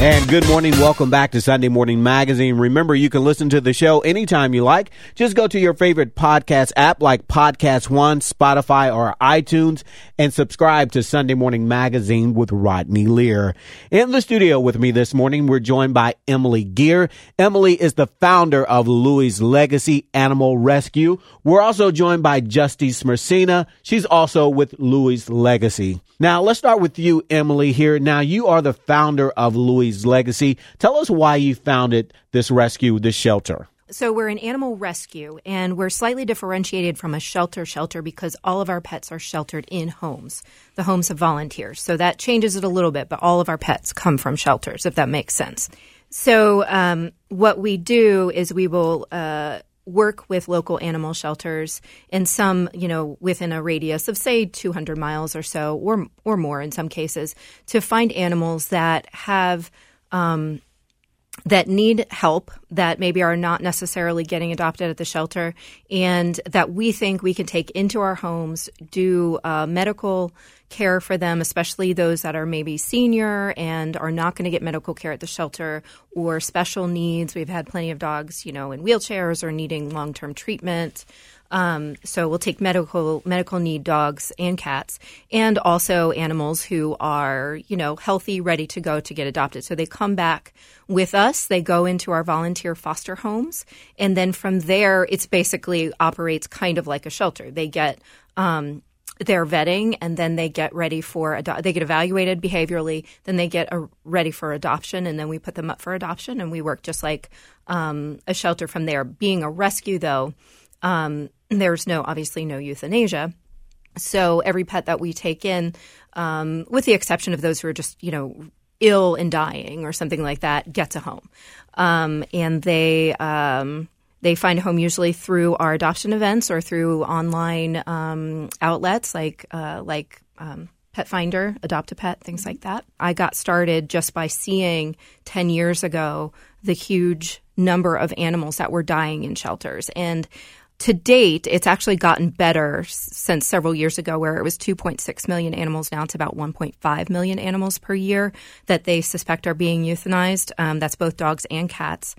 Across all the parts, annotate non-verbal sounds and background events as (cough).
And good morning. Welcome back to Sunday Morning Magazine. Remember, you can listen to the show anytime you like. Just go to your favorite podcast app like Podcast One, Spotify, or iTunes and subscribe to Sunday Morning Magazine with Rodney Lear. In the studio with me this morning, we're joined by Emily Gear. Emily is the founder of Louie's Legacy Animal Rescue. We're also joined by Justice Mercina. She's also with Louie's Legacy. Now, let's start with you, Emily, here. Now, you are the founder of Legacy. Tell us why you founded this rescue, this shelter. So we're an animal rescue and we're slightly differentiated from a shelter shelter because all of our pets are sheltered in homes. The homes have volunteers. So that changes it a little bit, but all of our pets come from shelters, if that makes sense. So um, what we do is we will uh, work with local animal shelters and some, you know, within a radius of say 200 miles or so, or or more in some cases, to find animals that have um, that need help that maybe are not necessarily getting adopted at the shelter and that we think we can take into our homes, do uh, medical care for them, especially those that are maybe senior and are not going to get medical care at the shelter or special needs. We've had plenty of dogs, you know, in wheelchairs or needing long term treatment. Um, so we'll take medical medical need dogs and cats, and also animals who are you know healthy, ready to go to get adopted. So they come back with us. They go into our volunteer foster homes, and then from there, it's basically operates kind of like a shelter. They get um, their vetting and then they get ready for ado- they get evaluated behaviorally then they get a, ready for adoption and then we put them up for adoption and we work just like um, a shelter from there being a rescue though um, there's no obviously no euthanasia. So every pet that we take in um, with the exception of those who are just you know ill and dying or something like that gets a home. Um, and they um, they find a home usually through our adoption events or through online um, outlets like uh, like um, Petfinder, Adopt a Pet, things like that. I got started just by seeing ten years ago the huge number of animals that were dying in shelters. And to date, it's actually gotten better since several years ago, where it was 2.6 million animals. Now it's about 1.5 million animals per year that they suspect are being euthanized. Um, that's both dogs and cats.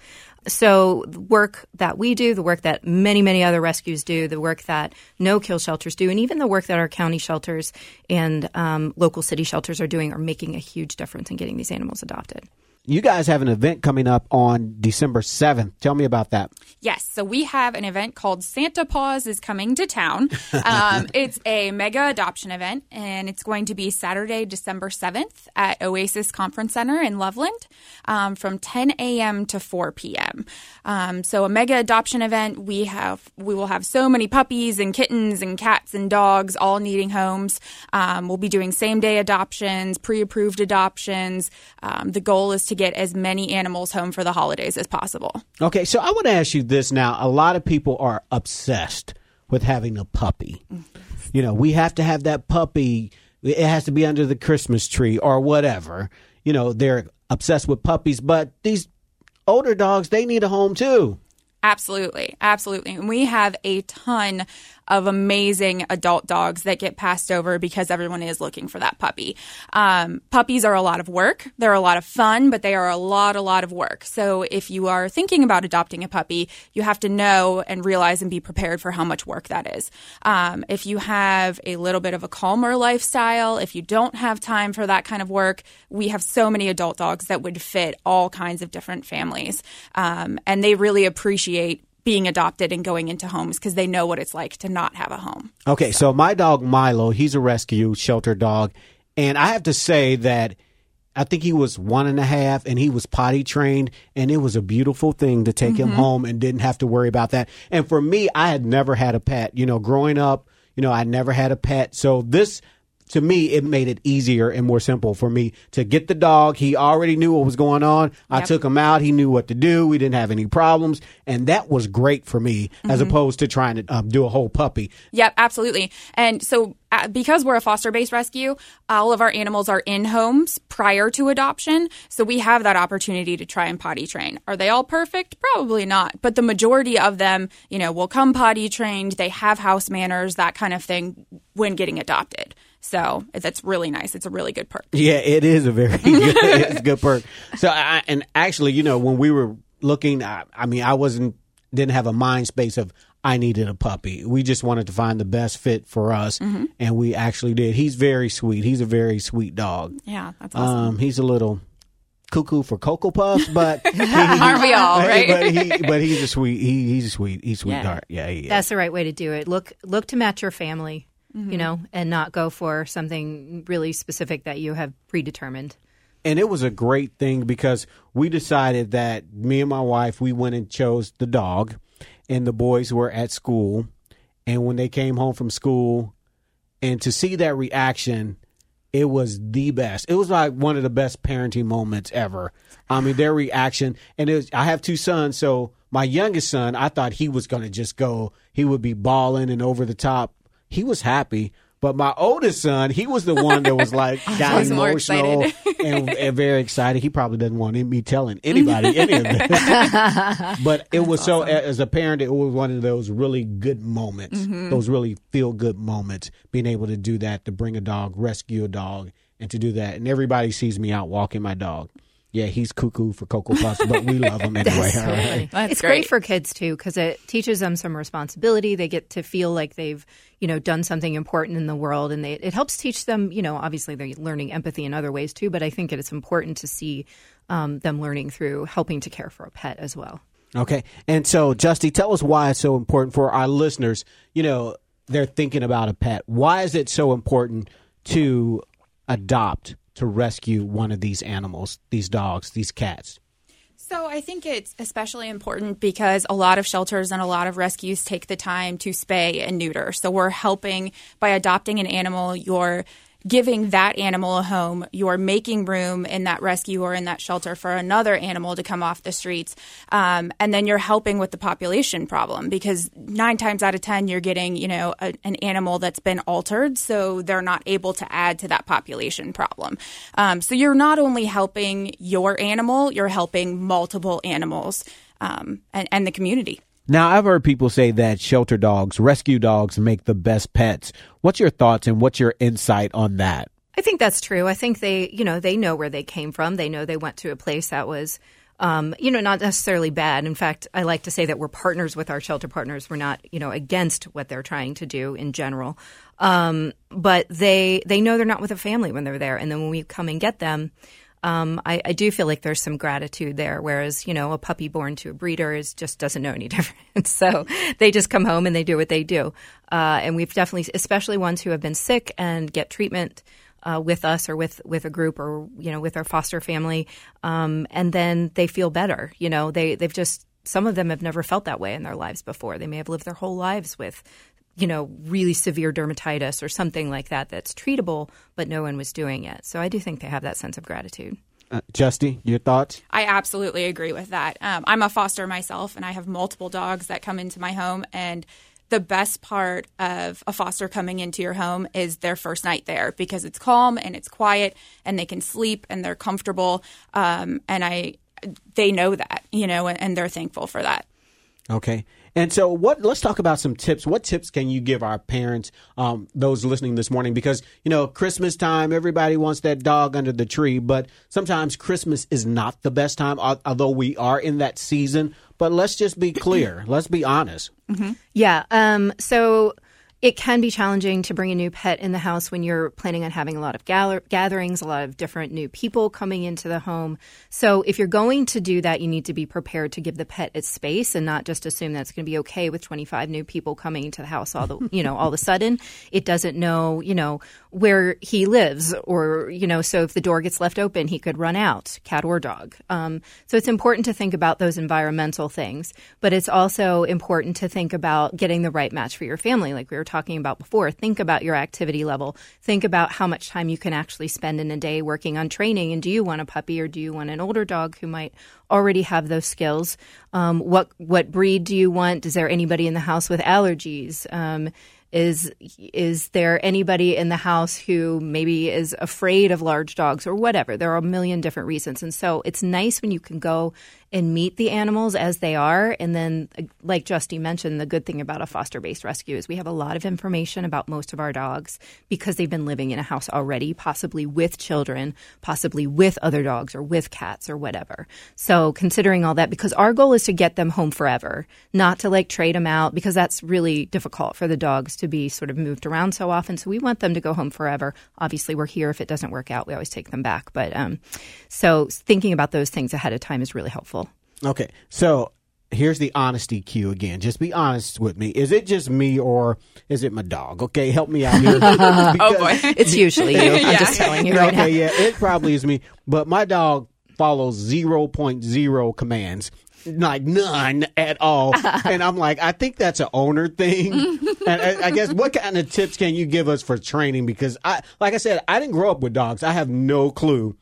So, the work that we do, the work that many, many other rescues do, the work that no kill shelters do, and even the work that our county shelters and um, local city shelters are doing are making a huge difference in getting these animals adopted. You guys have an event coming up on December 7th. Tell me about that. Yes, so we have an event called Santa Paws is Coming to Town. Um, (laughs) it's a mega adoption event, and it's going to be Saturday, December 7th at Oasis Conference Center in Loveland um, from 10 a.m. to 4 p.m. Um, so a mega adoption event. We have we will have so many puppies and kittens and cats and dogs all needing homes. Um, we'll be doing same day adoptions, pre approved adoptions. Um, the goal is to get as many animals home for the holidays as possible. Okay, so I want to ask you this now. A lot of people are obsessed with having a puppy. You know, we have to have that puppy. It has to be under the Christmas tree or whatever. You know, they're obsessed with puppies, but these older dogs, they need a home too. Absolutely. Absolutely. And we have a ton of amazing adult dogs that get passed over because everyone is looking for that puppy. Um, puppies are a lot of work. They're a lot of fun, but they are a lot, a lot of work. So if you are thinking about adopting a puppy, you have to know and realize and be prepared for how much work that is. Um, if you have a little bit of a calmer lifestyle, if you don't have time for that kind of work, we have so many adult dogs that would fit all kinds of different families. Um, and they really appreciate being adopted and going into homes because they know what it's like to not have a home. Okay, so. so my dog Milo, he's a rescue shelter dog, and I have to say that I think he was one and a half and he was potty trained and it was a beautiful thing to take him mm-hmm. home and didn't have to worry about that. And for me, I had never had a pet. You know, growing up, you know, I never had a pet. So this to me, it made it easier and more simple for me to get the dog. He already knew what was going on. I Yep. took him out. He knew what to do. We didn't have any problems. And that was great for me as opposed to trying to um, do a whole puppy. Yep, absolutely. And so, uh, because we're a foster based rescue, all of our animals are in homes prior to adoption. So, we have that opportunity to try and potty train. Are they all perfect? Probably not. But the majority of them, you know, will come potty trained. They have house manners, that kind of thing when getting adopted. So that's really nice. It's a really good perk. Yeah, it is a very (laughs) good, it's a good perk. So, I, and actually, you know, when we were looking, I, I mean, I wasn't didn't have a mind space of I needed a puppy. We just wanted to find the best fit for us, Mm-hmm. and we actually did. He's very sweet. He's a very sweet dog. Yeah, that's awesome. Um, he's a little cuckoo for cocoa puffs, but (laughs) (laughs) he, Aren't we all, right? but he, but he's a sweet. He, he's a sweet. He's a sweet Yeah. dog. Yeah, he is. That's the right way to do it. Look look to match your family, you know, and not go for something really specific that you have predetermined. and it was a great thing because we decided that me and my wife we went and chose the dog and the boys were at school. And when they came home from school and to see that reaction it was the best. It was like one of the best parenting moments ever. I mean their reaction and it was i have two sons so my youngest son i thought he was going to just go he would be balling and over the top he was happy but my oldest son, he was the one that was like (laughs) got was emotional and, and very excited. He probably doesn't want me telling anybody any of this. (laughs) but it was so, as a parent, it was one of those really good moments, those really feel good moments, being able to do that, to bring a dog, rescue a dog, and to do that. And everybody sees me out walking my dog. Yeah, he's cuckoo for Cocoa Puffs, but we love him (laughs) anyway. all right? That's it's great. great. for kids too because it teaches them some responsibility. They get to feel like they've you know done something important in the world, and they, it helps teach them. You know, obviously they're learning empathy in other ways too, but I think it's important to see um, them learning through helping to care for a pet as well. Okay. And so, Justy, tell us why it's so important for our listeners. You know, they're thinking about a pet. Why is it so important to adopt, to rescue one of these animals, these dogs, these cats? So I think it's especially important because a lot of shelters and a lot of rescues take the time to spay and neuter. So we're helping by adopting an animal, you're giving that animal a home, you're making room in that rescue or in that shelter for another animal to come off the streets. Um, and then you're helping with the population problem because nine times out of 10, you're getting, you know, a, an animal that's been altered. So they're not able to add to that population problem. Um, so you're not only helping your animal, you're helping multiple animals um, and, and the community. Now, I've heard people say that shelter dogs, rescue dogs, make the best pets. What's your thoughts and what's your insight on that? I think that's true. I think they, you know, they know where they came from. They know they went to a place that was, um, you know, not necessarily bad. In fact, I like to say that we're partners with our shelter partners. We're not, you know, against what they're trying to do in general. Um, but they they know they're not with a family when they're there, and then when we come and get them. Um, I, I do feel like there's some gratitude there, whereas you know a puppy born to a breeder is just doesn't know any (laughs) different. so they just come home and they do what they do. Uh, and we've definitely, especially ones who have been sick and get treatment uh, with us or with with a group or you know with our foster family, um, and then they feel better. You know, they they've just some of them have never felt that way in their lives before. They may have lived their whole lives with you know, really severe dermatitis or something like that that's treatable, but no one was doing it. So I do think they have that sense of gratitude. Uh, Justy, your thoughts? I absolutely agree with that. Um, I'm a foster myself, and I have multiple dogs that come into my home. And the best part of a foster coming into your home is their first night there because it's calm and it's quiet, and they can sleep and they're comfortable. Um, and I, they know that, you know, and, and they're thankful for that. Okay. And so, what? Let's talk about some tips. What tips can you give our parents, um, those listening this morning? Because you know, Christmas time, everybody wants that dog under the tree, but sometimes Christmas is not the best time, although we are in that season. But let's just be clear. let's be honest. Yeah. Um, so it can be challenging to bring a new pet in the house when you're planning on having a lot of gather- gatherings, a lot of different new people coming into the home. So if you're going to do that, you need to be prepared to give the pet its space and not just assume that it's going to be okay with 25 new people coming into the house all the, (laughs) you know, all of a sudden. It doesn't know, you know, where he lives or, you know, so if the door gets left open, he could run out, cat or dog. Um, so it's important to think about those environmental things, but it's also important to think about getting the right match for your family, like we were talking about before. Think about your activity level. Think about how much time you can actually spend in a day working on training. And do you want a puppy or do you want an older dog who might already have those skills? Um, what what breed do you want? Is there anybody in the house with allergies? Um, is is there anybody in the house who maybe is afraid of large dogs or whatever? There are a million different reasons, and so it's nice when you can go and meet the animals as they are. And then, like Justy mentioned, the good thing about a foster based rescue is we have a lot of information about most of our dogs because they've been living in a house already, possibly with children, possibly with other dogs or with cats or whatever. So, considering all that, because our goal is to get them home forever, not to like trade them out because that's really difficult for the dogs to be sort of moved around so often. So, we want them to go home forever. Obviously, we're here if it doesn't work out. We always take them back. But um, so thinking about those things ahead of time is really helpful. Okay. So here's the honesty cue again. Just be honest with me. Is it just me or is it my dog? Okay, help me out here. (laughs) oh boy. (laughs) It's usually you. I'm Yeah. just telling you right okay, now. yeah, it probably is me. But my dog follows 0.0 commands. Like none at all, (laughs) and I'm like, I think that's an owner thing. and I, I guess what kind of tips can you give us for training? Because I, like I said, I didn't grow up with dogs. I have no clue.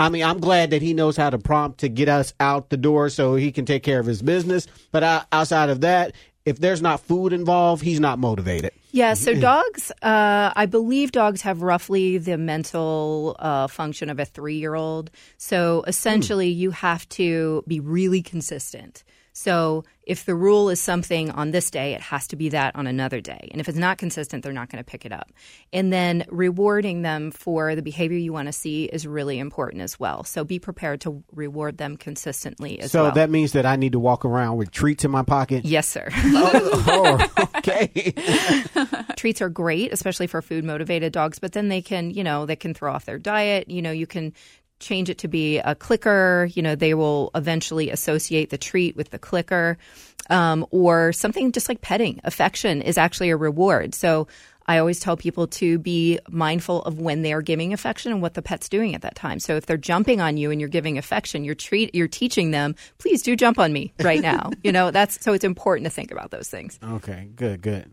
I mean, I'm glad that he knows how to prompt to get us out the door so he can take care of his business. But outside of that, if there's not food involved, he's not motivated. Yeah, so dogs, uh, I believe dogs have roughly the mental uh, function of a three year old. So essentially, you have to be really consistent. So if the rule is something on this day, it has to be that on another day. And if it's not consistent, they're not going to pick it up. And then rewarding them for the behavior you want to see is really important as well. So be prepared to reward them consistently as So well. So that means that I need to walk around with treats in my pocket. yes, sir. oh, (laughs) okay. treats are great, especially for food motivated dogs, but then they can, you know, they can throw off their diet. You know, you can change it to be a clicker. You know, they will eventually associate the treat with the clicker. Um, or something just like petting. Affection is actually a reward. So I always tell people to be mindful of when they are giving affection and what the pet's doing at that time. So if they're jumping on you and you're giving affection, you're treat you're teaching them, please do jump on me right now. (laughs) you know, that's so it's important to think about those things. Okay, good, good.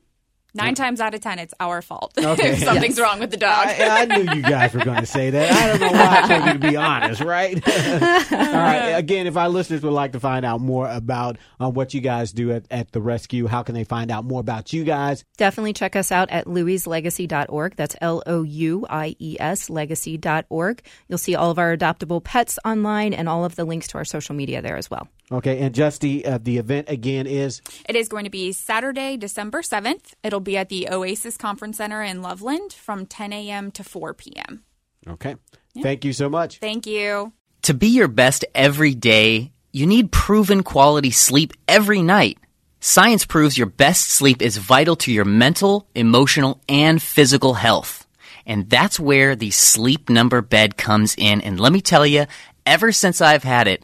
Nine times out of ten, it's our fault (laughs) Okay. if something's wrong with the dog. I, I knew you guys were going to say that. I don't know why I told you to be honest, right? (laughs) All right. (laughs) Again, if our listeners would like to find out more about uh, what you guys do at, at the rescue, how can they find out more about you guys? Definitely check us out at louieslegacy.org. That's L O U I E S legacy.org. You'll see all of our adoptable pets online and all of the links to our social media there as well. Okay, and Justy, uh, the event again is It is going to be Saturday, December 7th. It'll be at the Oasis Conference Center in Loveland from 10 a.m. to 4 p.m. okay. Thank you so much. Thank you. To be your best every day, you need proven quality sleep every night. Science proves your best sleep is vital to your mental, emotional, and physical health. And that's where the sleep number bed comes in. And let me tell you, ever since I've had it,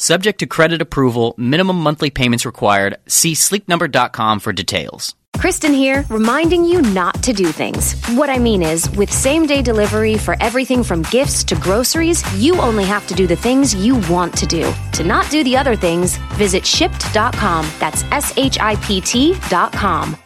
Subject to credit approval, minimum monthly payments required. See sleepnumber.com for details. Kristen here, reminding you not to do things. What I mean is, with same day delivery for everything from gifts to groceries, you only have to do the things you want to do. To not do the other things, visit shipt.com. That's S H I P T.com.